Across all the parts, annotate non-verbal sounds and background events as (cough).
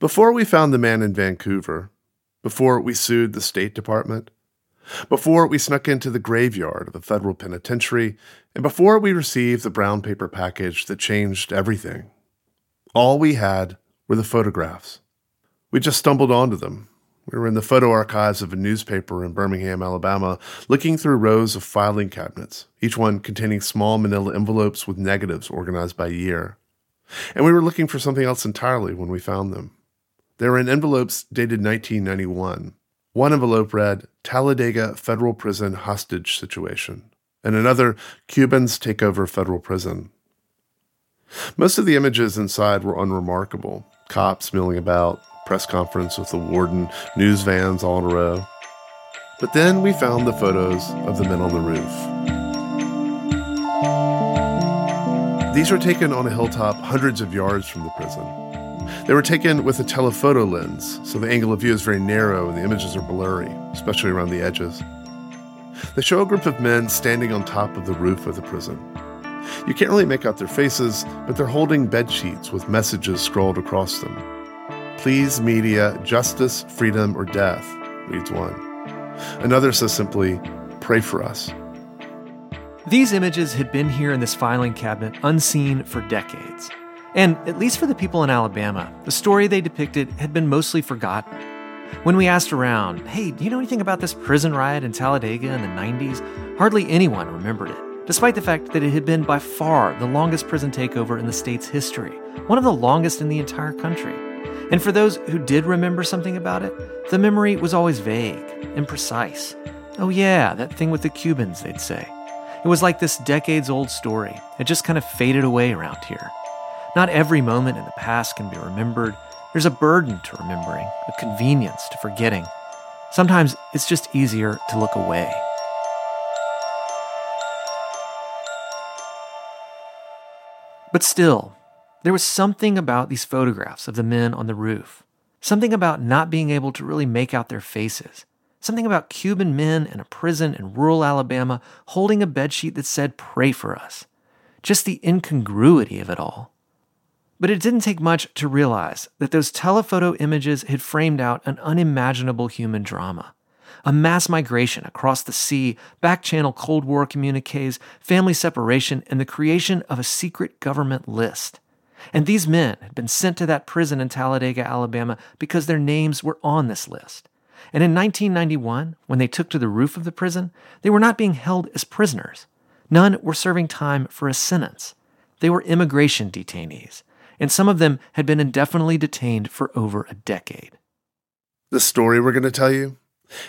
Before we found the man in Vancouver, before we sued the State Department, before we snuck into the graveyard of a federal penitentiary, and before we received the brown paper package that changed everything, all we had were the photographs. We just stumbled onto them. We were in the photo archives of a newspaper in Birmingham, Alabama, looking through rows of filing cabinets, each one containing small manila envelopes with negatives organized by year. And we were looking for something else entirely when we found them. They were in envelopes dated 1991. One envelope read, Talladega Federal Prison Hostage Situation, and another, Cubans Take Over Federal Prison. Most of the images inside were unremarkable cops milling about, press conference with the warden, news vans all in a row. But then we found the photos of the men on the roof. These were taken on a hilltop hundreds of yards from the prison. They were taken with a telephoto lens, so the angle of view is very narrow and the images are blurry, especially around the edges. They show a group of men standing on top of the roof of the prison. You can't really make out their faces, but they're holding bed sheets with messages scrawled across them. Please, media, justice, freedom, or death, reads one. Another says simply, pray for us. These images had been here in this filing cabinet unseen for decades. And at least for the people in Alabama, the story they depicted had been mostly forgotten. When we asked around, hey, do you know anything about this prison riot in Talladega in the 90s? Hardly anyone remembered it, despite the fact that it had been by far the longest prison takeover in the state's history, one of the longest in the entire country. And for those who did remember something about it, the memory was always vague, and imprecise. Oh, yeah, that thing with the Cubans, they'd say. It was like this decades old story. It just kind of faded away around here. Not every moment in the past can be remembered. There's a burden to remembering, a convenience to forgetting. Sometimes it's just easier to look away. But still, there was something about these photographs of the men on the roof. Something about not being able to really make out their faces. Something about Cuban men in a prison in rural Alabama holding a bedsheet that said, Pray for us. Just the incongruity of it all. But it didn't take much to realize that those telephoto images had framed out an unimaginable human drama. A mass migration across the sea, back channel Cold War communiques, family separation, and the creation of a secret government list. And these men had been sent to that prison in Talladega, Alabama, because their names were on this list. And in 1991, when they took to the roof of the prison, they were not being held as prisoners. None were serving time for a sentence. They were immigration detainees, and some of them had been indefinitely detained for over a decade. The story we're going to tell you,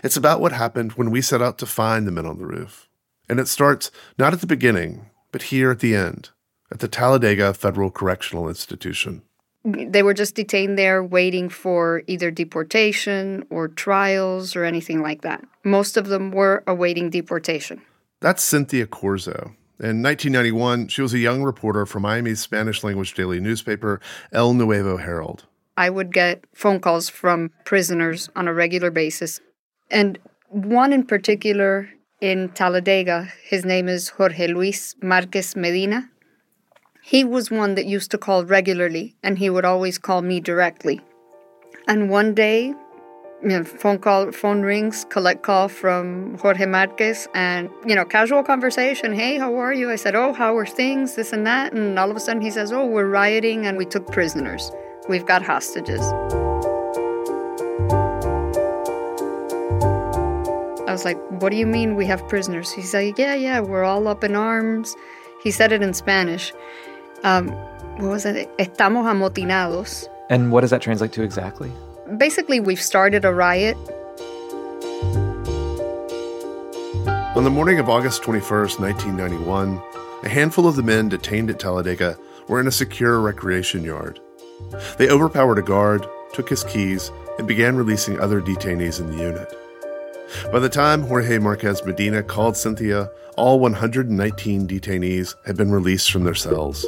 it's about what happened when we set out to find the men on the roof. And it starts not at the beginning, but here at the end, at the Talladega Federal Correctional Institution. They were just detained there waiting for either deportation or trials or anything like that. Most of them were awaiting deportation. That's Cynthia Corzo. In 1991, she was a young reporter for Miami's Spanish language daily newspaper, El Nuevo Herald. I would get phone calls from prisoners on a regular basis. And one in particular in Talladega, his name is Jorge Luis Marquez Medina. He was one that used to call regularly, and he would always call me directly. And one day, you know, phone call, phone rings, collect call from Jorge Marquez, and you know, casual conversation. Hey, how are you? I said, oh, how are things? This and that, and all of a sudden he says, oh, we're rioting and we took prisoners. We've got hostages. I was like, what do you mean we have prisoners? He's like, yeah, yeah, we're all up in arms. He said it in Spanish. Um, what was it? Estamos amotinados. And what does that translate to exactly? Basically, we've started a riot. On the morning of August 21st, 1991, a handful of the men detained at Talladega were in a secure recreation yard. They overpowered a guard, took his keys, and began releasing other detainees in the unit. By the time Jorge Marquez Medina called Cynthia, all 119 detainees had been released from their cells.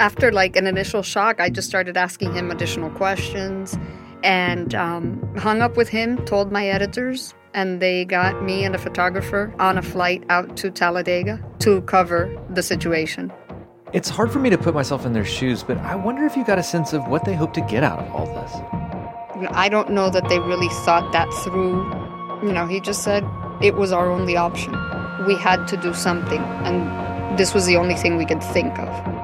After like an initial shock, I just started asking him additional questions and um, hung up with him, told my editors, and they got me and a photographer on a flight out to Talladega to cover the situation. It's hard for me to put myself in their shoes, but I wonder if you got a sense of what they hope to get out of all this. I don't know that they really thought that through. You know, he just said it was our only option. We had to do something, and this was the only thing we could think of.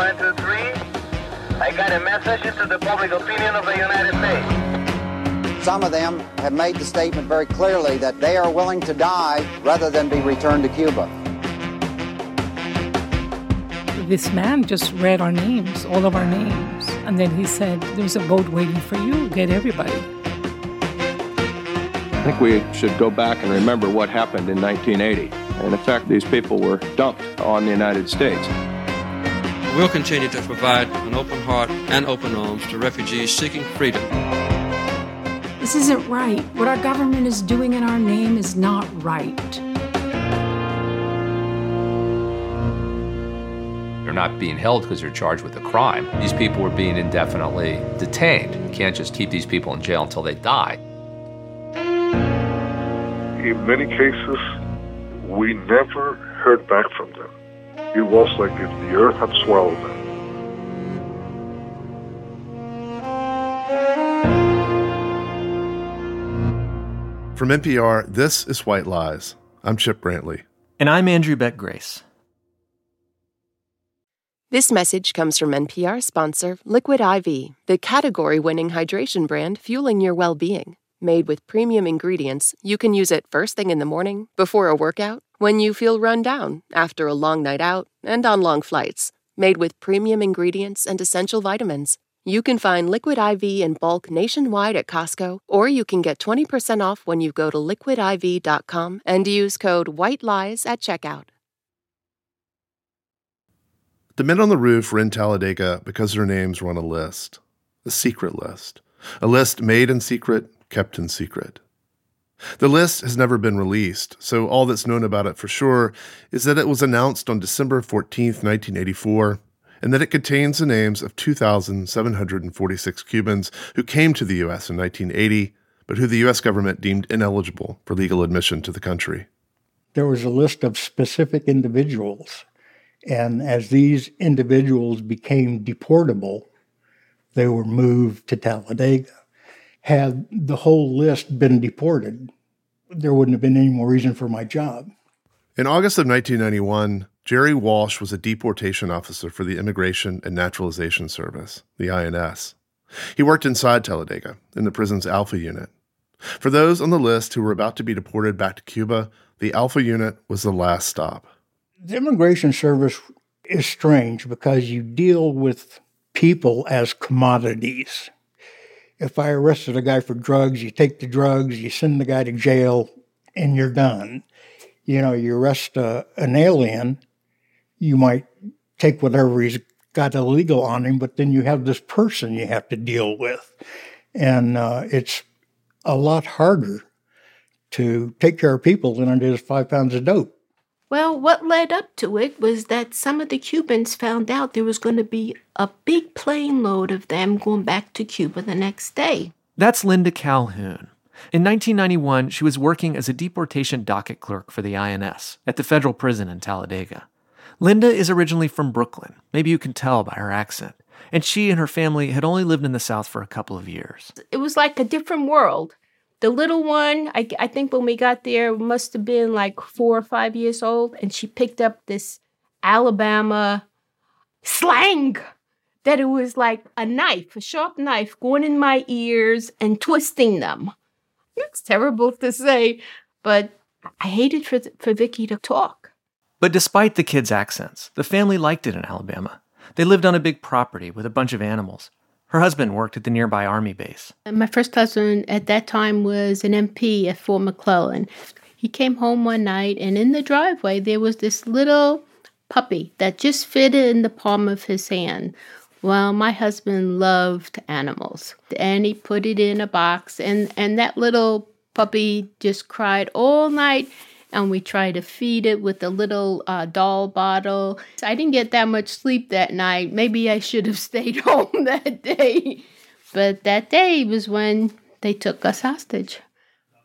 One, two, three. I got a message into the public opinion of the United States. Some of them have made the statement very clearly that they are willing to die rather than be returned to Cuba. This man just read our names, all of our names, and then he said, There's a boat waiting for you, get everybody. I think we should go back and remember what happened in 1980. In effect, these people were dumped on the United States. We'll continue to provide an open heart and open arms to refugees seeking freedom. This isn't right. What our government is doing in our name is not right. They're not being held because they're charged with a crime. These people were being indefinitely detained. You can't just keep these people in jail until they die. In many cases, we never heard back from them. It was like if the earth had swallowed them. From NPR, this is White Lies. I'm Chip Brantley. And I'm Andrew Beck Grace. This message comes from NPR sponsor Liquid IV, the category winning hydration brand fueling your well being. Made with premium ingredients, you can use it first thing in the morning, before a workout, when you feel run down, after a long night out, and on long flights. Made with premium ingredients and essential vitamins. You can find Liquid IV in bulk nationwide at Costco, or you can get 20% off when you go to liquidiv.com and use code WHITELIES at checkout. The men on the roof were in Talladega because their names were on a list, a secret list, a list made in secret, kept in secret. The list has never been released, so all that's known about it for sure is that it was announced on December 14, 1984, and that it contains the names of 2,746 Cubans who came to the U.S. in 1980, but who the U.S. government deemed ineligible for legal admission to the country. There was a list of specific individuals, and as these individuals became deportable, they were moved to Talladega. Had the whole list been deported, there wouldn't have been any more reason for my job. In August of 1991, Jerry Walsh was a deportation officer for the Immigration and Naturalization Service, the INS. He worked inside Talladega in the prison's Alpha Unit. For those on the list who were about to be deported back to Cuba, the Alpha Unit was the last stop. The Immigration Service is strange because you deal with people as commodities. If I arrested a guy for drugs, you take the drugs, you send the guy to jail, and you're done. You know, you arrest a, an alien, you might take whatever he's got illegal on him, but then you have this person you have to deal with. And uh, it's a lot harder to take care of people than it is five pounds of dope. Well, what led up to it was that some of the Cubans found out there was going to be a big plane load of them going back to Cuba the next day. That's Linda Calhoun. In 1991, she was working as a deportation docket clerk for the INS at the federal prison in Talladega. Linda is originally from Brooklyn, maybe you can tell by her accent, and she and her family had only lived in the South for a couple of years. It was like a different world. The little one, I, I think when we got there, must have been like four or five years old, and she picked up this Alabama slang that it was like a knife, a sharp knife going in my ears and twisting them. It's terrible to say, but I hated for, for Vicky to talk. But despite the kids' accents, the family liked it in Alabama. They lived on a big property with a bunch of animals. Her husband worked at the nearby army base. My first husband at that time was an MP at Fort McClellan. He came home one night, and in the driveway, there was this little puppy that just fitted in the palm of his hand. Well, my husband loved animals, and he put it in a box, and, and that little puppy just cried all night and we tried to feed it with a little uh, doll bottle. So I didn't get that much sleep that night. Maybe I should have (laughs) stayed home (laughs) that day. But that day was when they took us hostage.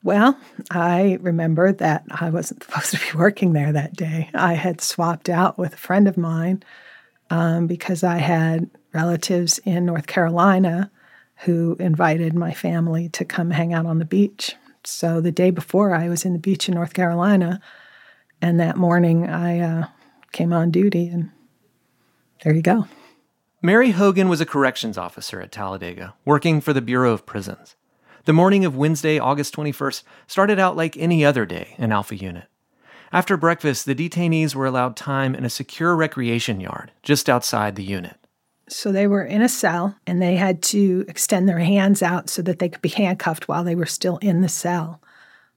Well, I remember that I wasn't supposed to be working there that day. I had swapped out with a friend of mine um, because I had relatives in North Carolina who invited my family to come hang out on the beach. So the day before, I was in the beach in North Carolina, and that morning I uh, came on duty, and there you go. Mary Hogan was a corrections officer at Talladega, working for the Bureau of Prisons. The morning of Wednesday, August 21st, started out like any other day in Alpha Unit. After breakfast, the detainees were allowed time in a secure recreation yard just outside the unit. So they were in a cell and they had to extend their hands out so that they could be handcuffed while they were still in the cell.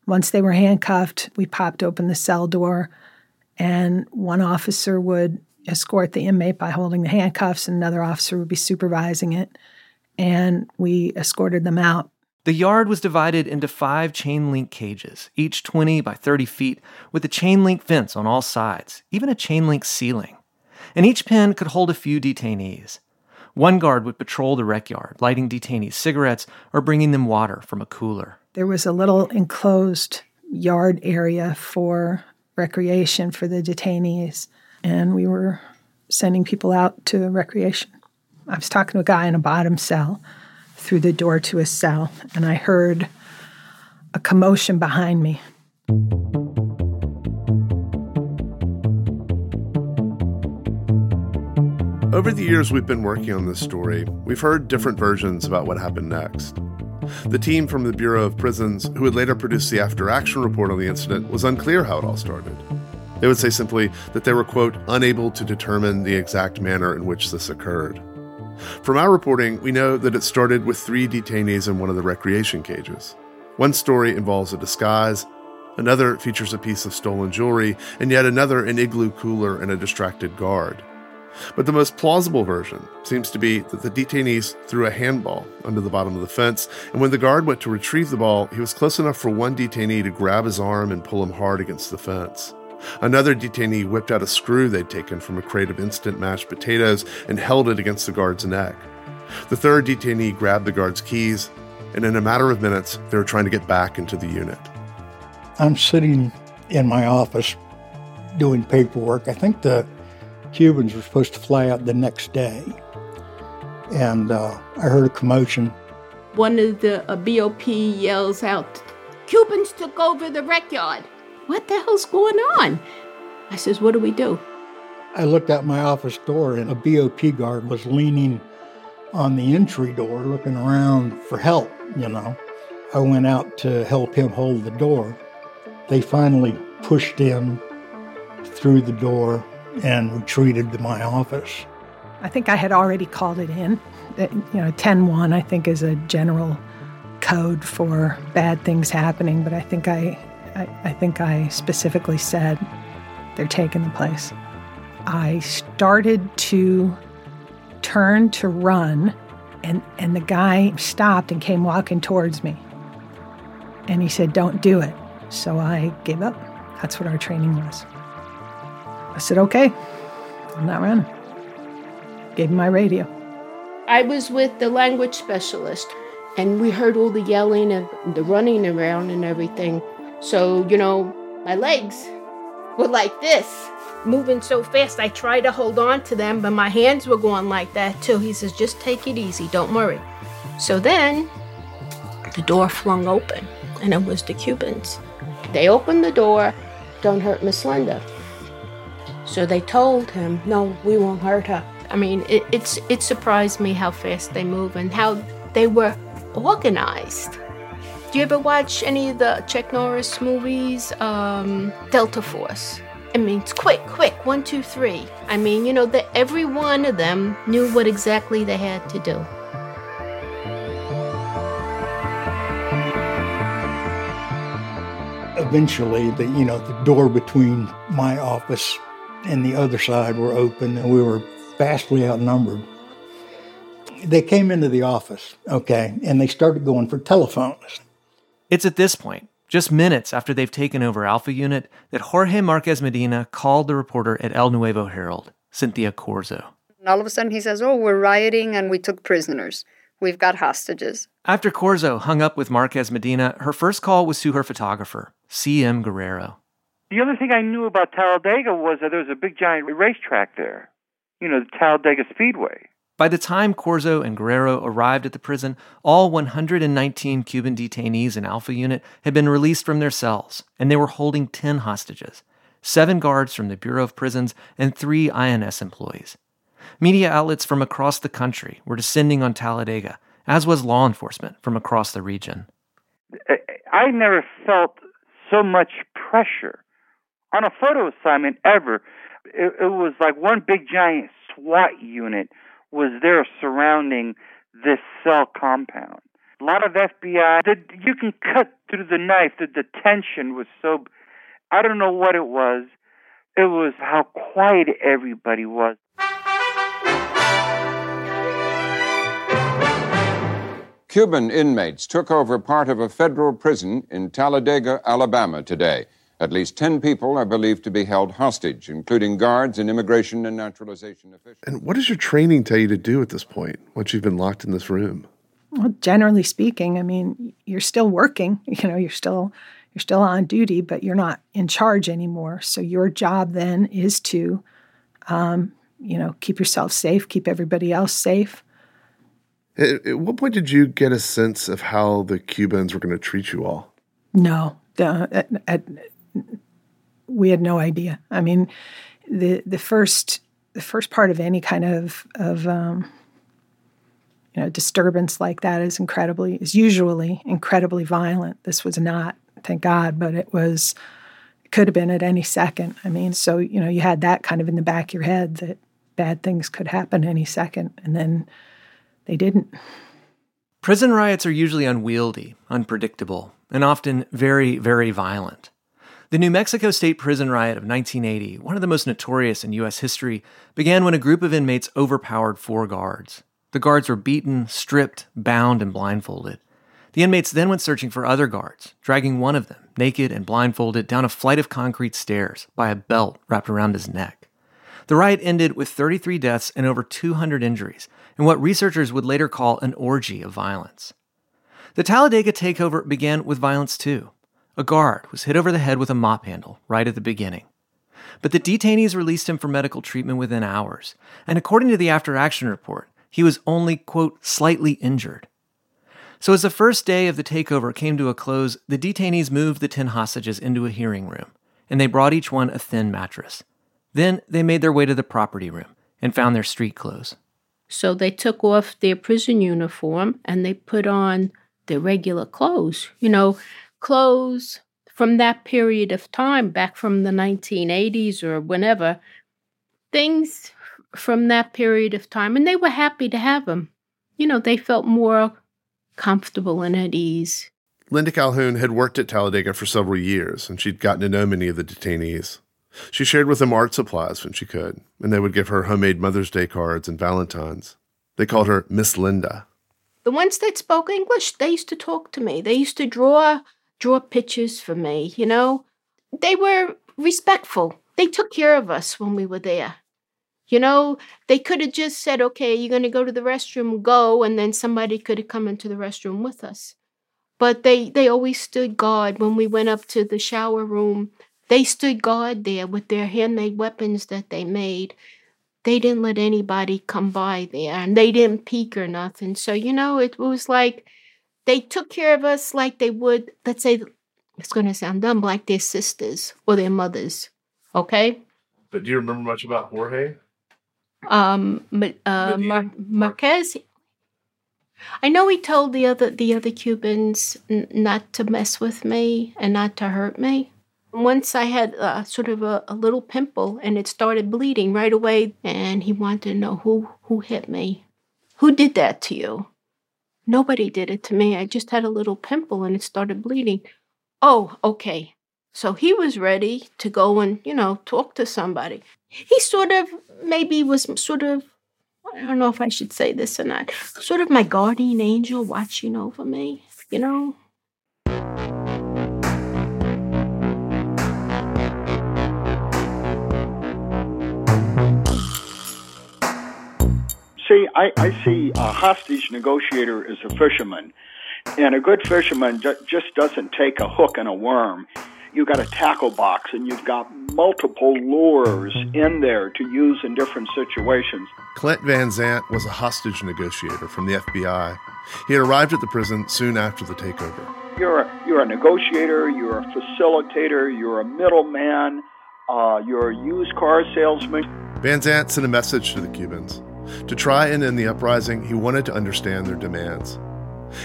Once they were handcuffed, we popped open the cell door and one officer would escort the inmate by holding the handcuffs and another officer would be supervising it and we escorted them out. The yard was divided into five chain link cages, each 20 by 30 feet, with a chain link fence on all sides, even a chain link ceiling and each pen could hold a few detainees. One guard would patrol the rec yard, lighting detainees cigarettes or bringing them water from a cooler. There was a little enclosed yard area for recreation for the detainees, and we were sending people out to recreation. I was talking to a guy in a bottom cell through the door to his cell, and I heard a commotion behind me. Over the years we've been working on this story, we've heard different versions about what happened next. The team from the Bureau of Prisons, who would later produce the after action report on the incident, was unclear how it all started. They would say simply that they were, quote, unable to determine the exact manner in which this occurred. From our reporting, we know that it started with three detainees in one of the recreation cages. One story involves a disguise, another features a piece of stolen jewelry, and yet another an igloo cooler and a distracted guard. But the most plausible version seems to be that the detainees threw a handball under the bottom of the fence, and when the guard went to retrieve the ball, he was close enough for one detainee to grab his arm and pull him hard against the fence. Another detainee whipped out a screw they'd taken from a crate of instant mashed potatoes and held it against the guard's neck. The third detainee grabbed the guard's keys, and in a matter of minutes, they were trying to get back into the unit. I'm sitting in my office doing paperwork. I think the Cubans were supposed to fly out the next day. And uh, I heard a commotion. One of the uh, BOP yells out, Cubans took over the rec yard. What the hell's going on? I says, What do we do? I looked out my office door, and a BOP guard was leaning on the entry door, looking around for help, you know. I went out to help him hold the door. They finally pushed in through the door and retreated to my office. I think I had already called it in. Uh, you know, 10-1 I think is a general code for bad things happening, but I think I, I, I think I specifically said they're taking the place. I started to turn to run, and, and the guy stopped and came walking towards me. And he said, Don't do it. So I gave up. That's what our training was. I said, okay, I'm not running. Gave him my radio. I was with the language specialist, and we heard all the yelling and the running around and everything. So, you know, my legs were like this, moving so fast. I tried to hold on to them, but my hands were going like that too. He says, just take it easy, don't worry. So then the door flung open, and it was the Cubans. They opened the door, don't hurt Miss Linda. So they told him, "No, we won't hurt her." I mean, it, it's it surprised me how fast they move and how they were organized. Do you ever watch any of the Chuck Norris movies? Um, Delta Force. I mean, it's quick, quick, one, two, three. I mean, you know, that every one of them knew what exactly they had to do. Eventually, the you know the door between my office and the other side were open, and we were vastly outnumbered. They came into the office, okay, and they started going for telephones. It's at this point, just minutes after they've taken over Alpha Unit, that Jorge Marquez Medina called the reporter at El Nuevo Herald, Cynthia Corzo. And all of a sudden he says, Oh, we're rioting and we took prisoners. We've got hostages. After Corzo hung up with Marquez Medina, her first call was to her photographer, C.M. Guerrero. The other thing I knew about Talladega was that there was a big giant racetrack there. You know, the Talladega Speedway. By the time Corzo and Guerrero arrived at the prison, all 119 Cuban detainees in Alpha Unit had been released from their cells, and they were holding 10 hostages seven guards from the Bureau of Prisons and three INS employees. Media outlets from across the country were descending on Talladega, as was law enforcement from across the region. I never felt so much pressure on a photo assignment ever. It, it was like one big giant SWAT unit was there surrounding this cell compound. A lot of FBI. The, you can cut through the knife. The, tension was so. I don't know what it was. It was how quiet everybody was. Cuban inmates took over part of a federal prison in Talladega, Alabama today. At least 10 people are believed to be held hostage, including guards and immigration and naturalization officials. And what does your training tell you to do at this point once you've been locked in this room? Well, generally speaking, I mean, you're still working, (laughs) you know, you're still you're still on duty, but you're not in charge anymore. So your job then is to um, you know, keep yourself safe, keep everybody else safe. At, at what point did you get a sense of how the Cubans were going to treat you all? No, the, at, at, we had no idea. I mean, the the first the first part of any kind of of um, you know disturbance like that is incredibly is usually incredibly violent. This was not, thank God, but it was could have been at any second. I mean, so you know you had that kind of in the back of your head that bad things could happen any second, and then they didn't. Prison riots are usually unwieldy, unpredictable, and often very, very violent. The New Mexico State Prison Riot of 1980, one of the most notorious in U.S. history, began when a group of inmates overpowered four guards. The guards were beaten, stripped, bound, and blindfolded. The inmates then went searching for other guards, dragging one of them, naked and blindfolded, down a flight of concrete stairs by a belt wrapped around his neck. The riot ended with 33 deaths and over 200 injuries, in what researchers would later call an orgy of violence. The Talladega takeover began with violence too. A guard was hit over the head with a mop handle right at the beginning. But the detainees released him for medical treatment within hours, and according to the after action report, he was only, quote, slightly injured. So, as the first day of the takeover came to a close, the detainees moved the 10 hostages into a hearing room, and they brought each one a thin mattress. Then they made their way to the property room and found their street clothes. So they took off their prison uniform and they put on their regular clothes. You know, clothes from that period of time, back from the 1980s or whenever, things from that period of time, and they were happy to have them. You know, they felt more comfortable and at ease. Linda Calhoun had worked at Talladega for several years, and she'd gotten to know many of the detainees. She shared with them art supplies when she could, and they would give her homemade Mother's Day cards and Valentines. They called her Miss Linda. The ones that spoke English, they used to talk to me. They used to draw draw pictures for me, you know. They were respectful. They took care of us when we were there. You know, they could have just said, okay, you're going to go to the restroom, go, and then somebody could have come into the restroom with us. But they, they always stood guard when we went up to the shower room. They stood guard there with their handmade weapons that they made. They didn't let anybody come by there, and they didn't peek or nothing. So, you know, it was like they took care of us like they would, let's say, it's going to sound dumb, like their sisters or their mothers. Okay? But do you remember much about Jorge? Um, uh, Mar- Marquez. I know he told the other the other Cubans n- not to mess with me and not to hurt me. Once I had uh, sort of a, a little pimple and it started bleeding right away, and he wanted to know who who hit me, who did that to you. Nobody did it to me. I just had a little pimple and it started bleeding. Oh, okay. So he was ready to go and, you know, talk to somebody. He sort of maybe was sort of, I don't know if I should say this or not, sort of my guardian angel watching over me, you know? See, I, I see a hostage negotiator as a fisherman, and a good fisherman ju- just doesn't take a hook and a worm. You've got a tackle box, and you've got multiple lures in there to use in different situations. Clint Van Zandt was a hostage negotiator from the FBI. He had arrived at the prison soon after the takeover. You're a, you're a negotiator, you're a facilitator, you're a middleman, uh, you're a used car salesman. Van Zandt sent a message to the Cubans. To try and end the uprising, he wanted to understand their demands.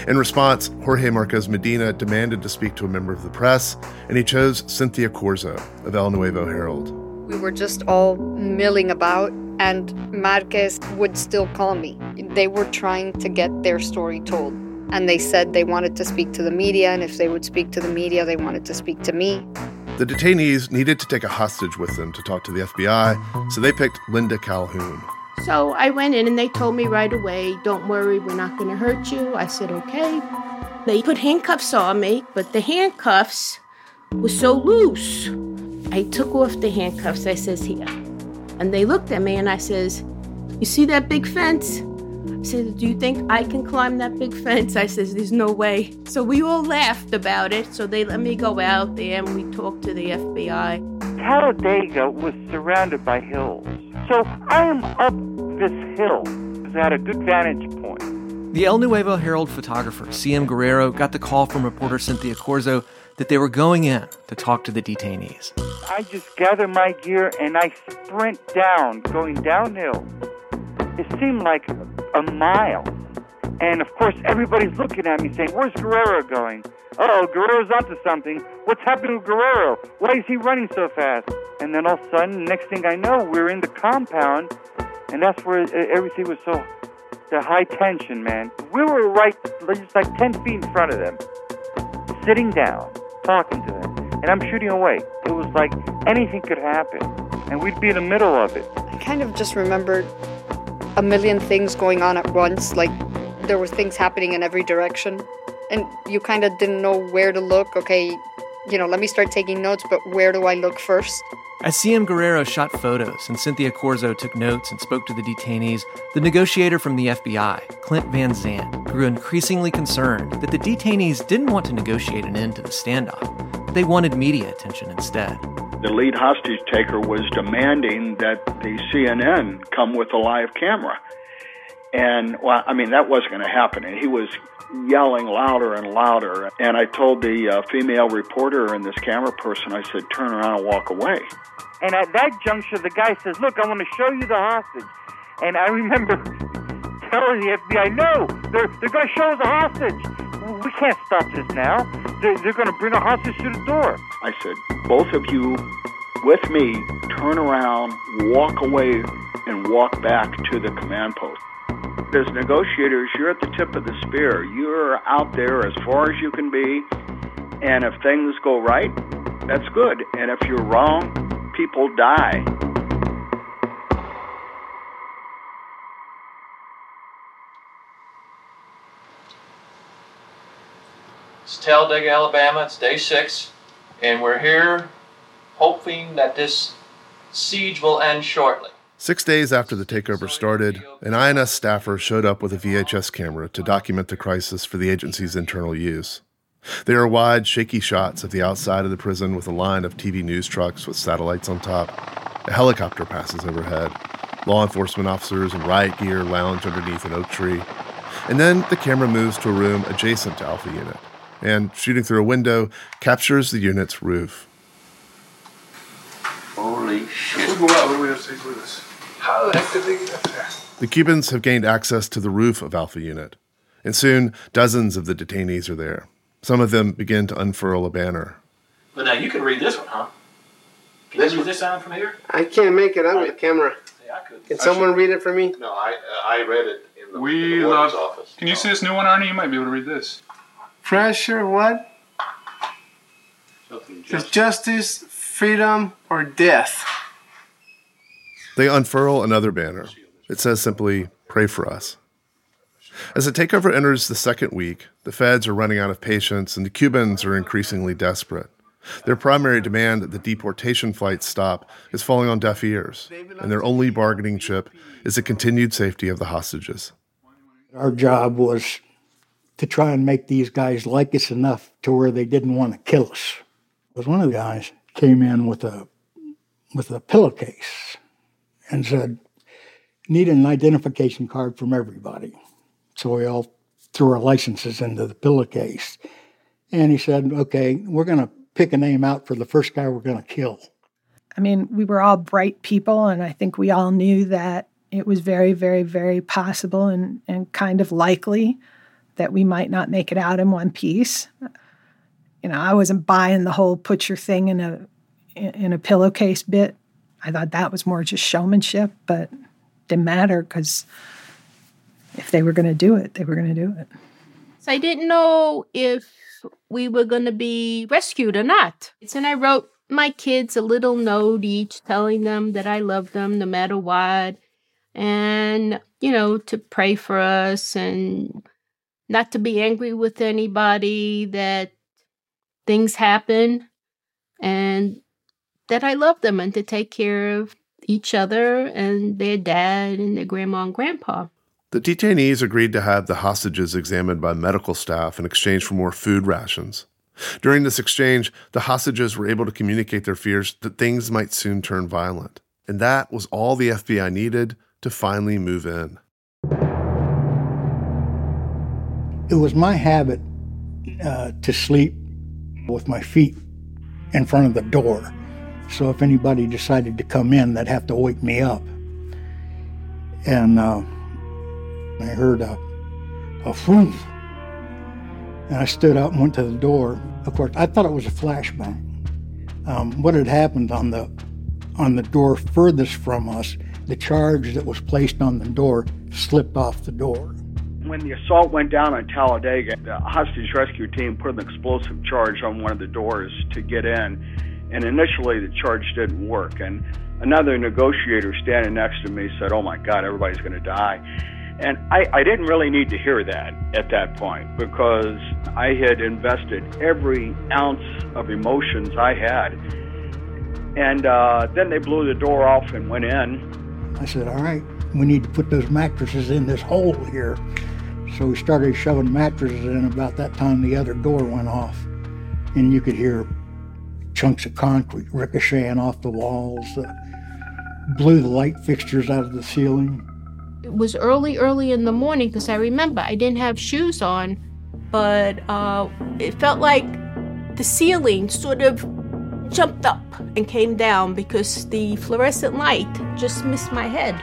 In response, Jorge Marquez Medina demanded to speak to a member of the press, and he chose Cynthia Corzo of El Nuevo Herald. We were just all milling about, and Marquez would still call me. They were trying to get their story told. And they said they wanted to speak to the media, and if they would speak to the media, they wanted to speak to me. The detainees needed to take a hostage with them to talk to the FBI, so they picked Linda Calhoun. So I went in and they told me right away, don't worry, we're not going to hurt you. I said, okay. They put handcuffs on me, but the handcuffs were so loose. I took off the handcuffs, I says, here. And they looked at me and I says, you see that big fence? I said, do you think I can climb that big fence? I says, there's no way. So we all laughed about it. So they let me go out there and we talked to the FBI. Talladega was surrounded by hills. So I am up this hill because I had a good vantage point. The El Nuevo Herald photographer, CM Guerrero, got the call from reporter Cynthia Corzo that they were going in to talk to the detainees. I just gather my gear and I sprint down, going downhill. It seemed like a mile. And of course, everybody's looking at me saying, Where's Guerrero going? Oh, Guerrero's onto something. What's happening with Guerrero? Why is he running so fast? And then all of a sudden, next thing I know, we're in the compound, and that's where everything was so the high tension, man. We were right, just like 10 feet in front of them, sitting down, talking to them, and I'm shooting away. It was like anything could happen, and we'd be in the middle of it. I kind of just remembered a million things going on at once, like there were things happening in every direction and you kind of didn't know where to look. Okay you know let me start taking notes but where do i look first? As cm guerrero shot photos and cynthia corzo took notes and spoke to the detainees. The negotiator from the fbi clint van zandt grew increasingly concerned that the detainees didn't want to negotiate an end to the standoff. They wanted media attention instead. The lead hostage taker was demanding that the cnn come with a live camera and well, I mean that wasn't going to happen. And he was yelling louder and louder. And I told the uh, female reporter and this camera person, I said, turn around and walk away. And at that juncture, the guy says, look, I want to show you the hostage. And I remember (laughs) telling the FBI, no, they're, they're going to show us a hostage. We can't stop this now. They're, they're going to bring a hostage to the door. I said, both of you with me, turn around, walk away, and walk back to the command post as negotiators, you're at the tip of the spear. You're out there as far as you can be, and if things go right, that's good. And if you're wrong, people die. It's Talladega, Alabama. It's day six, and we're here hoping that this siege will end shortly. Six days after the takeover started, an INS staffer showed up with a VHS camera to document the crisis for the agency's internal use. There are wide, shaky shots of the outside of the prison with a line of TV news trucks with satellites on top. A helicopter passes overhead. Law enforcement officers in riot gear lounge underneath an oak tree. And then the camera moves to a room adjacent to Alpha Unit and, shooting through a window, captures the unit's roof. Holy shit. We'll go out. What do we have to take with us? How the heck did they get up there? The Cubans have gained access to the roof of Alpha Unit, and soon dozens of the detainees are there. Some of them begin to unfurl a banner. But now you can read this one, huh? Can This you read one? this out from here? I can't make it out with the camera. Yeah, I could. Can someone read it for me? No, I uh, I read it in the, in We the love. office. Can you see this new one, Arnie? You might be able to read this. Pressure, what? Is justice, freedom, or death? They unfurl another banner. It says simply, Pray for us. As the takeover enters the second week, the feds are running out of patience and the Cubans are increasingly desperate. Their primary demand that the deportation flights stop is falling on deaf ears, and their only bargaining chip is the continued safety of the hostages. Our job was to try and make these guys like us enough to where they didn't want to kill us. Because one of the guys came in with a with a pillowcase and said, "Need an identification card from everybody." So we all threw our licenses into the pillowcase, and he said, "Okay, we're going to pick a name out for the first guy we're going to kill." I mean, we were all bright people, and I think we all knew that it was very, very, very possible and, and kind of likely that we might not make it out in one piece. You know, I wasn't buying the whole put your thing in a in a pillowcase bit. I thought that was more just showmanship, but didn't matter because if they were going to do it, they were going to do it. So I didn't know if we were going to be rescued or not. And I wrote my kids a little note each telling them that I love them no matter what and, you know, to pray for us and not to be angry with anybody, that things happen and that I love them and to take care of each other and their dad and their grandma and grandpa. The detainees agreed to have the hostages examined by medical staff in exchange for more food rations. During this exchange, the hostages were able to communicate their fears that things might soon turn violent. And that was all the FBI needed to finally move in. It was my habit uh, to sleep with my feet in front of the door. So if anybody decided to come in, they'd have to wake me up. And uh, I heard a, a whoosh. And I stood up and went to the door. Of course, I thought it was a flashbang. Um, what had happened on the on the door furthest from us the charge that was placed on the door slipped off the door. When the assault went down on Talladega, the hostage rescue team put an explosive charge on one of the doors to get in. And initially, the charge didn't work. And another negotiator standing next to me said, Oh my God, everybody's going to die. And I, I didn't really need to hear that at that point because I had invested every ounce of emotions I had. And uh, then they blew the door off and went in. I said, all right, we need to put those mattresses in this hole here. So we started shoving mattresses in. About that time, the other door went off, and you could hear chunks of concrete ricocheting off the walls, uh, blew the light fixtures out of the ceiling. It was early, early in the morning because I remember I didn't have shoes on, but uh, it felt like the ceiling sort of jumped up and came down because the fluorescent light just missed my head.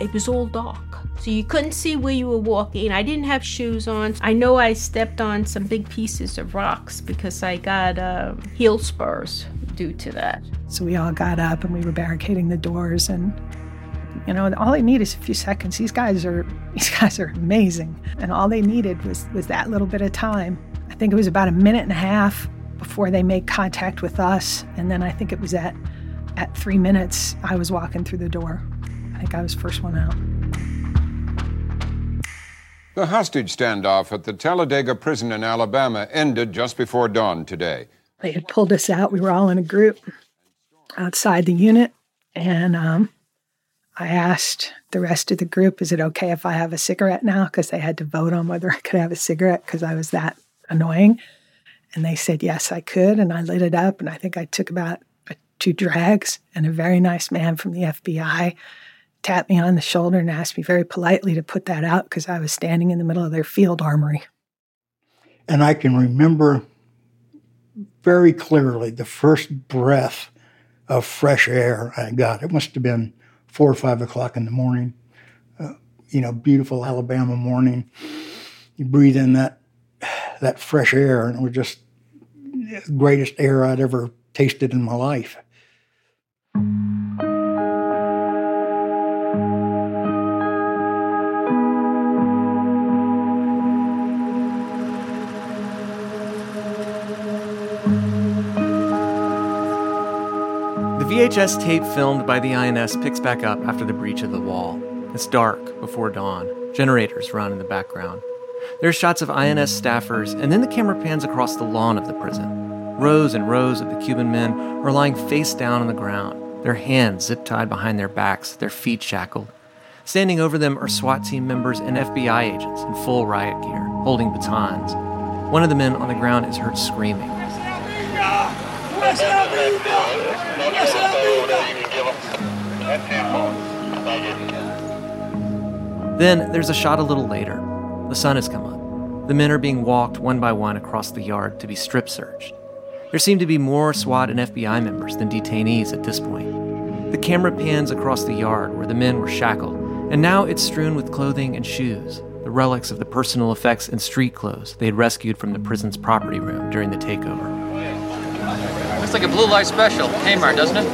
It was all dark. So you couldn't see where you were walking. I didn't have shoes on. I know I stepped on some big pieces of rocks because I got uh, heel spurs due to that. So we all got up and we were barricading the doors and you know, all they need is a few seconds. These guys are (laughs) these guys are amazing. And all they needed was was that little bit of time. I think it was about a minute and a half before they made contact with us. And then I think it was at at three minutes I was walking through the door. I think I was first one out. The hostage standoff at the Talladega prison in Alabama ended just before dawn today. They had pulled us out. We were all in a group outside the unit. And um, I asked the rest of the group, is it okay if I have a cigarette now? Because they had to vote on whether (laughs) I could have a cigarette because I was that annoying. And they said, yes, I could. And I lit it up. And I think I took about two drags. And a very nice man from the FBI tapped me on the shoulder and asked me very politely to put that out because I was standing in the middle of their field armory. And I can remember very clearly the first breath of fresh air I got. It must have been four or five o'clock in the morning. Uh, you know, beautiful Alabama morning. You breathe in that that fresh air, and it was just the greatest air I'd ever tasted in my life. VHS tape filmed by the INS picks back up after the breach of the wall. It's dark before dawn. Generators run in the background. There are shots of INS staffers, and then the camera pans across the lawn of the prison. Rows and rows of the Cuban men are lying face down on the ground, their hands zip tied behind their backs, their feet shackled. Standing over them are SWAT team members and FBI agents in full riot gear, holding batons. One of the men on the ground is heard screaming. Then there's a shot a little later. The sun has come up. The men are being walked one by one across the yard to be strip searched. There seem to be more SWAT and FBI members than detainees at this point. The camera pans across the yard where the men were shackled, and now it's strewn with clothing and shoes, the relics of the personal effects and street clothes they had rescued from the prison's property room during the takeover. Looks like a blue light special. Kmart, doesn't it?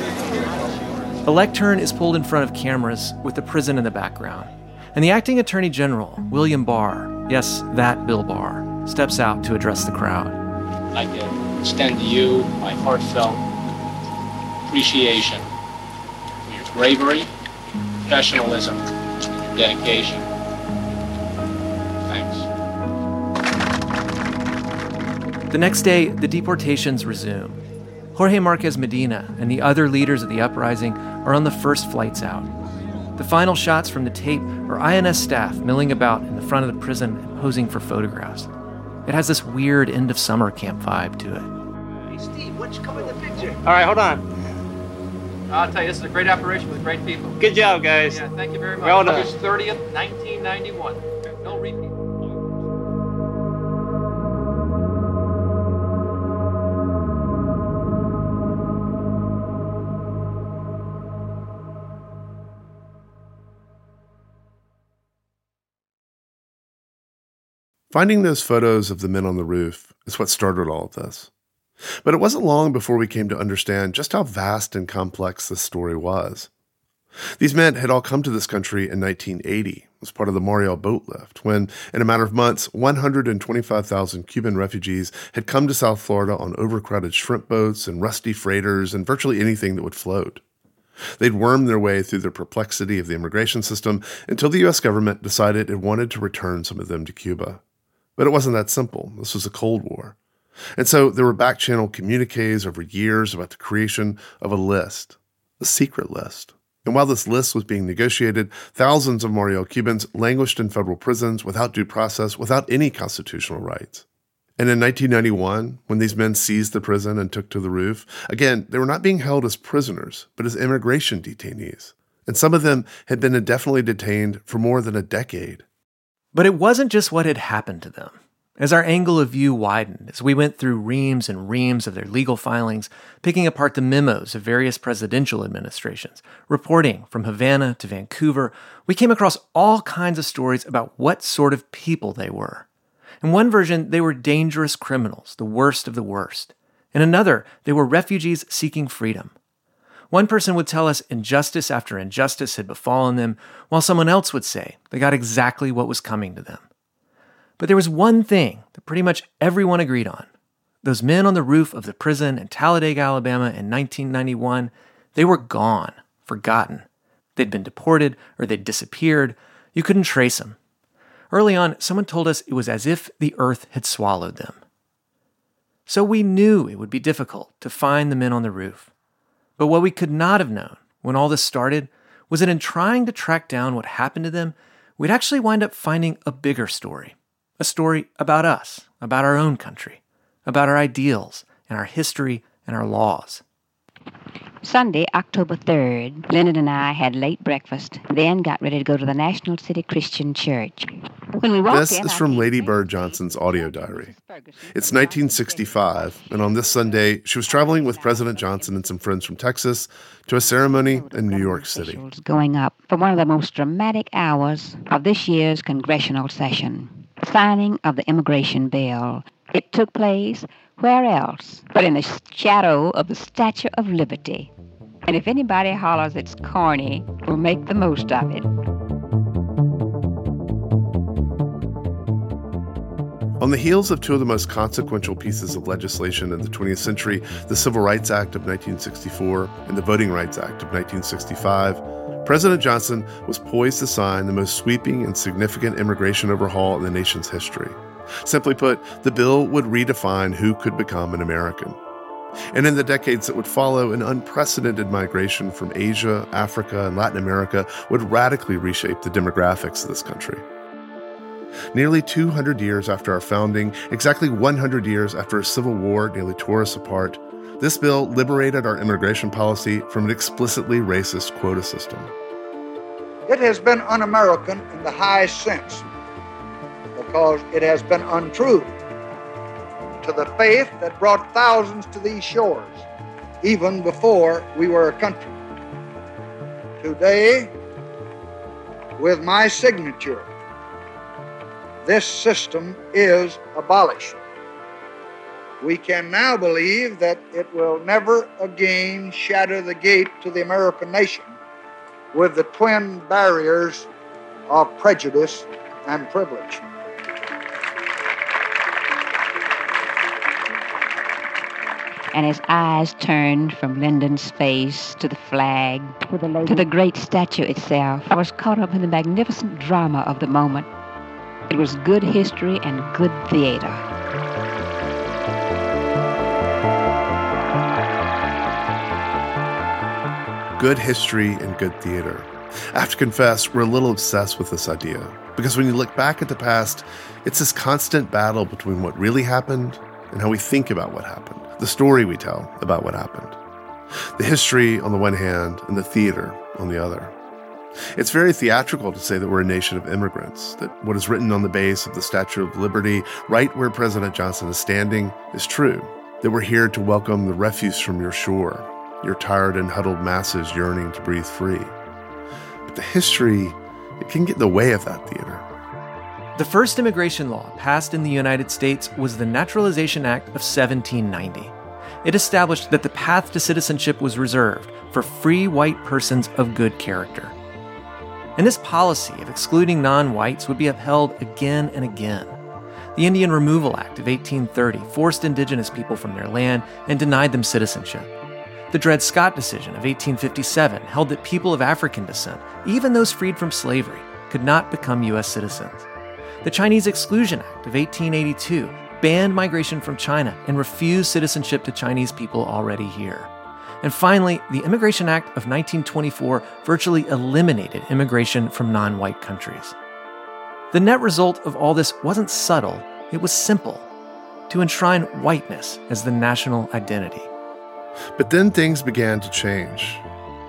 A lectern is pulled in front of cameras with the prison in the background. And the acting attorney general, William Barr, yes, that Bill Barr, steps out to address the crowd. I'd like to extend to you my heartfelt appreciation for your bravery, professionalism, and dedication. Thanks. The next day, the deportations resume. Jorge Marquez Medina and the other leaders of the uprising are on the first flights out. The final shots from the tape are INS staff milling about in the front of the prison and posing for photographs. It has this weird end of summer camp vibe to it. Hey, Steve, why don't you come in the picture? All right, hold on. I'll tell you, this is a great operation with great people. Good job, guys. Yeah, thank you very much. Well done. August 30th, 1991. No repeat. Finding those photos of the men on the roof is what started all of this. But it wasn't long before we came to understand just how vast and complex this story was. These men had all come to this country in 1980 as part of the Mariel boat lift, when, in a matter of months, 125,000 Cuban refugees had come to South Florida on overcrowded shrimp boats and rusty freighters and virtually anything that would float. They'd wormed their way through the perplexity of the immigration system until the U.S. government decided it wanted to return some of them to Cuba. But it wasn't that simple. This was a Cold War. And so there were back channel communiques over years about the creation of a list, a secret list. And while this list was being negotiated, thousands of Mariel Cubans languished in federal prisons without due process, without any constitutional rights. And in 1991, when these men seized the prison and took to the roof, again, they were not being held as prisoners, but as immigration detainees. And some of them had been indefinitely detained for more than a decade. But it wasn't just what had happened to them. As our angle of view widened, as we went through reams and reams of their legal filings, picking apart the memos of various presidential administrations, reporting from Havana to Vancouver, we came across all kinds of stories about what sort of people they were. In one version, they were dangerous criminals, the worst of the worst. In another, they were refugees seeking freedom. One person would tell us injustice after injustice had befallen them, while someone else would say they got exactly what was coming to them. But there was one thing that pretty much everyone agreed on. Those men on the roof of the prison in Talladega, Alabama in 1991, they were gone, forgotten. They'd been deported or they'd disappeared. You couldn't trace them. Early on, someone told us it was as if the earth had swallowed them. So we knew it would be difficult to find the men on the roof. But what we could not have known when all this started was that in trying to track down what happened to them, we'd actually wind up finding a bigger story. A story about us, about our own country, about our ideals and our history and our laws. Sunday, October 3rd, Leonard and I had late breakfast, then got ready to go to the National City Christian Church. When we walked This in, is from Lady Bird Johnson's audio diary. It's 1965, and on this Sunday, she was traveling with President Johnson and some friends from Texas to a ceremony in New York City. going up for one of the most dramatic hours of this year's congressional session signing of the immigration bill. It took place where else but in the shadow of the Statue of Liberty. And if anybody hollers it's corny, we'll make the most of it. On the heels of two of the most consequential pieces of legislation in the 20th century, the Civil Rights Act of 1964 and the Voting Rights Act of 1965, President Johnson was poised to sign the most sweeping and significant immigration overhaul in the nation's history. Simply put, the bill would redefine who could become an American. And in the decades that would follow, an unprecedented migration from Asia, Africa, and Latin America would radically reshape the demographics of this country. Nearly 200 years after our founding, exactly 100 years after a civil war nearly tore us apart, this bill liberated our immigration policy from an explicitly racist quota system. It has been un American in the highest sense because it has been untrue to the faith that brought thousands to these shores, even before we were a country. Today, with my signature, this system is abolished. We can now believe that it will never again shatter the gate to the American nation with the twin barriers of prejudice and privilege. and his eyes turned from Lyndon's face to the flag, to the, to the great statue itself. I was caught up in the magnificent drama of the moment. It was good history and good theater. Good history and good theater. I have to confess, we're a little obsessed with this idea. Because when you look back at the past, it's this constant battle between what really happened and how we think about what happened. The story we tell about what happened, the history on the one hand, and the theater on the other. It's very theatrical to say that we're a nation of immigrants, that what is written on the base of the Statue of Liberty, right where President Johnson is standing, is true, that we're here to welcome the refuse from your shore, your tired and huddled masses yearning to breathe free. But the history, it can get in the way of that theater. The first immigration law passed in the United States was the Naturalization Act of 1790. It established that the path to citizenship was reserved for free white persons of good character. And this policy of excluding non whites would be upheld again and again. The Indian Removal Act of 1830 forced indigenous people from their land and denied them citizenship. The Dred Scott decision of 1857 held that people of African descent, even those freed from slavery, could not become U.S. citizens. The Chinese Exclusion Act of 1882 banned migration from China and refused citizenship to Chinese people already here. And finally, the Immigration Act of 1924 virtually eliminated immigration from non white countries. The net result of all this wasn't subtle, it was simple to enshrine whiteness as the national identity. But then things began to change.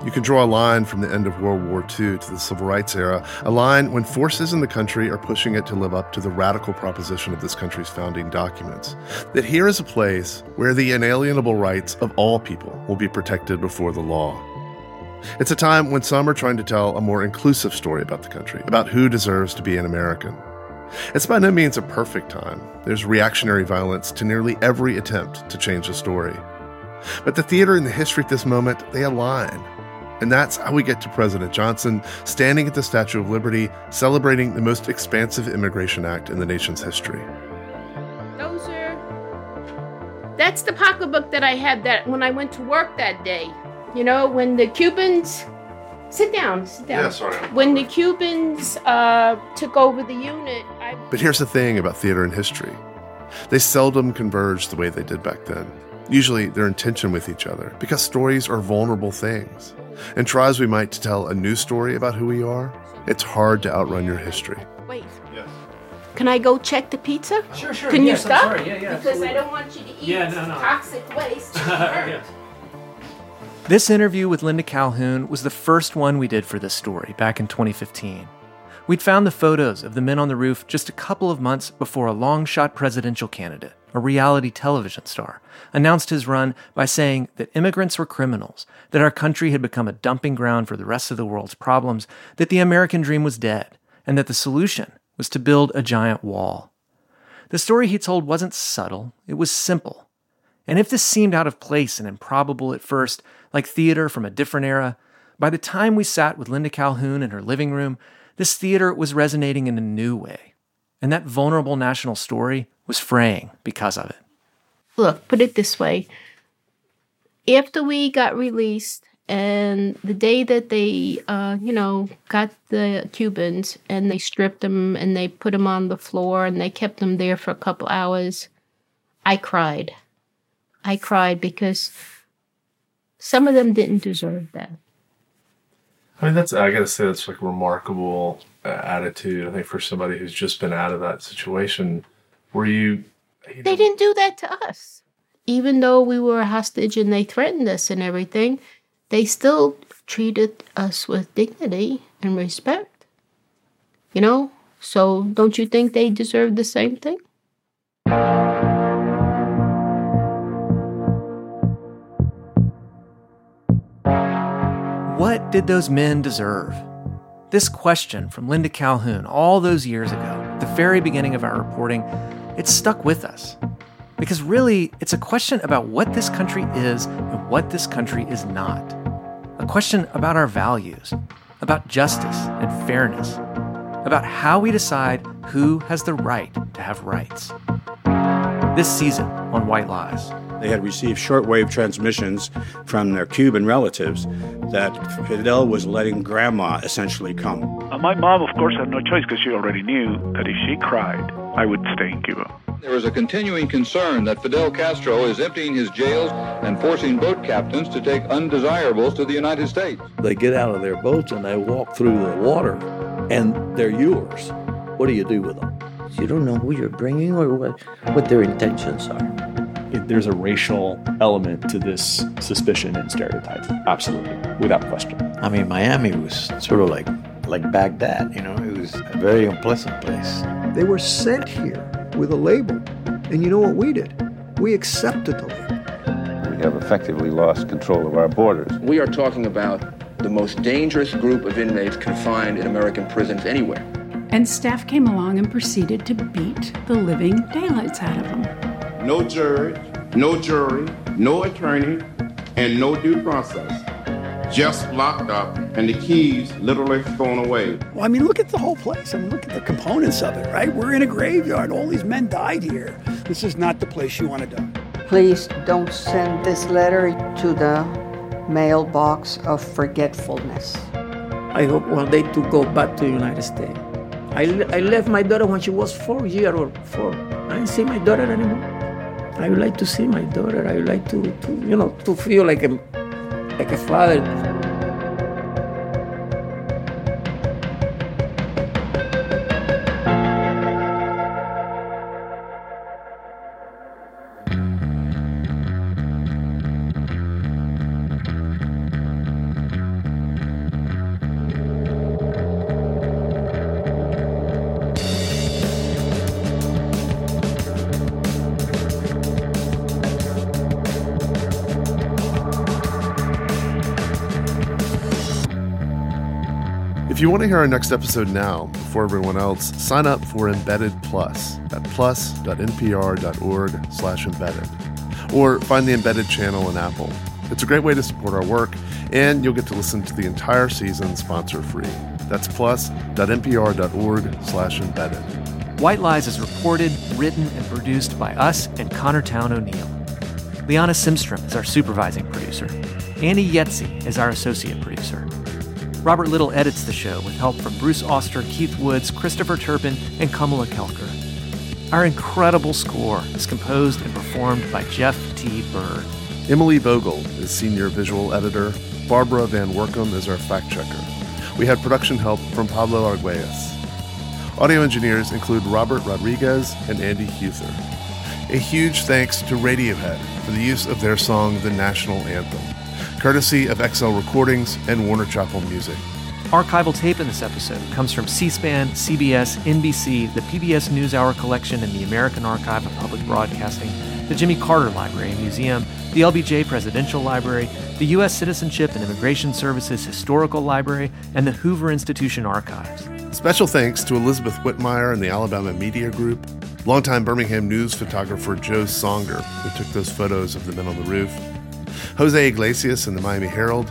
You can draw a line from the end of World War II to the Civil Rights era, a line when forces in the country are pushing it to live up to the radical proposition of this country's founding documents that here is a place where the inalienable rights of all people will be protected before the law. It's a time when some are trying to tell a more inclusive story about the country, about who deserves to be an American. It's by no means a perfect time. There's reactionary violence to nearly every attempt to change the story. But the theater and the history at this moment, they align. And that's how we get to President Johnson standing at the Statue of Liberty celebrating the most expansive immigration act in the nation's history. Those are. That's the pocketbook that I had that when I went to work that day. You know, when the Cubans. Sit down, sit down. Yeah, sorry. When the Cubans uh, took over the unit, I. But here's the thing about theater and history they seldom converge the way they did back then. Usually, they're in tension with each other because stories are vulnerable things. And try as we might to tell a new story about who we are, it's hard to outrun your history. Wait. Yes. Can I go check the pizza? Sure, sure. Can yes, you stop? I'm sorry. Yeah, yeah. Because absolutely. I don't want you to eat Yeah, no, no. toxic waste. (laughs) Yes. This interview with Linda Calhoun was the first one we did for this story back in 2015. We'd found the photos of the men on the roof just a couple of months before a long shot presidential candidate, a reality television star, announced his run by saying that immigrants were criminals, that our country had become a dumping ground for the rest of the world's problems, that the American dream was dead, and that the solution was to build a giant wall. The story he told wasn't subtle, it was simple. And if this seemed out of place and improbable at first, like theater from a different era, by the time we sat with Linda Calhoun in her living room, this theater was resonating in a new way. And that vulnerable national story was fraying because of it. Look, put it this way. After we got released, and the day that they, uh, you know, got the Cubans and they stripped them and they put them on the floor and they kept them there for a couple hours, I cried. I cried because some of them didn't deserve that. I mean, that's, I gotta say, that's like remarkable uh, attitude. I think for somebody who's just been out of that situation, were you. you they didn't do that to us. Even though we were a hostage and they threatened us and everything, they still treated us with dignity and respect. You know? So don't you think they deserve the same thing? What did those men deserve? This question from Linda Calhoun all those years ago, the very beginning of our reporting, it stuck with us. Because really, it's a question about what this country is and what this country is not. A question about our values, about justice and fairness, about how we decide who has the right to have rights. This season on White Lies. They had received shortwave transmissions from their Cuban relatives that Fidel was letting grandma essentially come. Uh, my mom, of course, had no choice because she already knew that if she cried, I would stay in Cuba. There is a continuing concern that Fidel Castro is emptying his jails and forcing boat captains to take undesirables to the United States. They get out of their boats and they walk through the water, and they're yours. What do you do with them? You don't know who you're bringing or what, what their intentions are there's a racial element to this suspicion and stereotype. Absolutely, without question. I mean, Miami was sort of like like Baghdad. You know, it was a very unpleasant place. They were sent here with a label, and you know what we did? We accepted the label. We have effectively lost control of our borders. We are talking about the most dangerous group of inmates confined in American prisons anywhere. And staff came along and proceeded to beat the living daylights out of them no judge, no jury, no attorney, and no due process. Just locked up and the keys literally thrown away. Well, I mean, look at the whole place. I mean, look at the components of it, right? We're in a graveyard. All these men died here. This is not the place you want to die. Please don't send this letter to the mailbox of forgetfulness. I hope one day to go back to the United States. I, I left my daughter when she was four years old. Four. I didn't see my daughter anymore. I would like to see my daughter. I would like to, to you know, to feel like a, like a father. If you want to hear our next episode now, before everyone else, sign up for Embedded Plus at plus.npr.org slash embedded. Or find the Embedded channel in Apple. It's a great way to support our work, and you'll get to listen to the entire season sponsor-free. That's plus.npr.org slash embedded. White Lies is reported, written, and produced by us and Connor Towne O'Neill. Liana Simstrom is our supervising producer. Annie Yetzi is our associate producer. Robert Little edits the show with help from Bruce Auster, Keith Woods, Christopher Turpin, and Kamala Kelkar. Our incredible score is composed and performed by Jeff T. Byrd. Emily Vogel is senior visual editor. Barbara Van Woerkom is our fact checker. We had production help from Pablo Arguelles. Audio engineers include Robert Rodriguez and Andie Huether. A huge thanks to Radiohead for the use of their song The National Anthem courtesy of XL Recordings and Warner Chappell Music. Archival tape in this episode comes from C SPAN, CBS, NBC, the PBS NewsHour collection and the American Archive of Public Broadcasting, the Jimmy Carter Library and Museum, the LBJ Presidential Library, the U.S. Citizenship and Immigration Services Historical Library, and the Hoover Institution Archives. Special thanks to Elizabeth Whitmire and the Alabama Media Group, longtime Birmingham news photographer Joe Songer, who took those photos of the men on the roof, Jose Iglesias in the Miami Herald,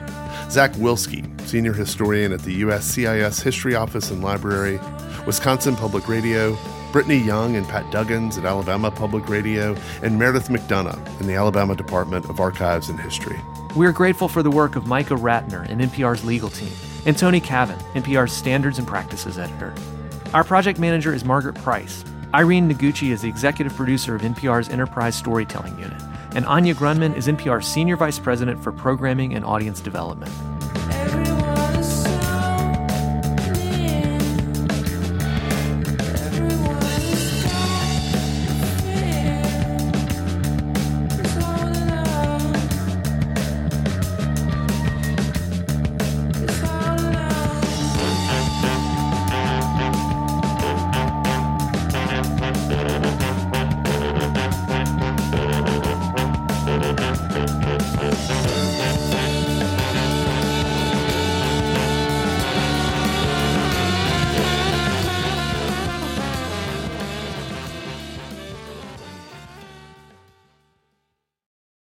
Zack Wilske, senior historian at the USCIS History Office and Library, Wisconsin Public Radio, Brittany Young and Pat Duggins at Alabama Public Radio, and Meredith McDonough in the Alabama Department of Archives and History. We're grateful for the work of Micah Ratner and NPR's legal team, and Tony Cavin, NPR's Standards and Practices editor. Our project manager is Margaret Price. Irene Noguchi is the executive producer of NPR's Enterprise Storytelling Unit And Anya Grundmann is NPR's Senior Vice President for Programming and Audience Development.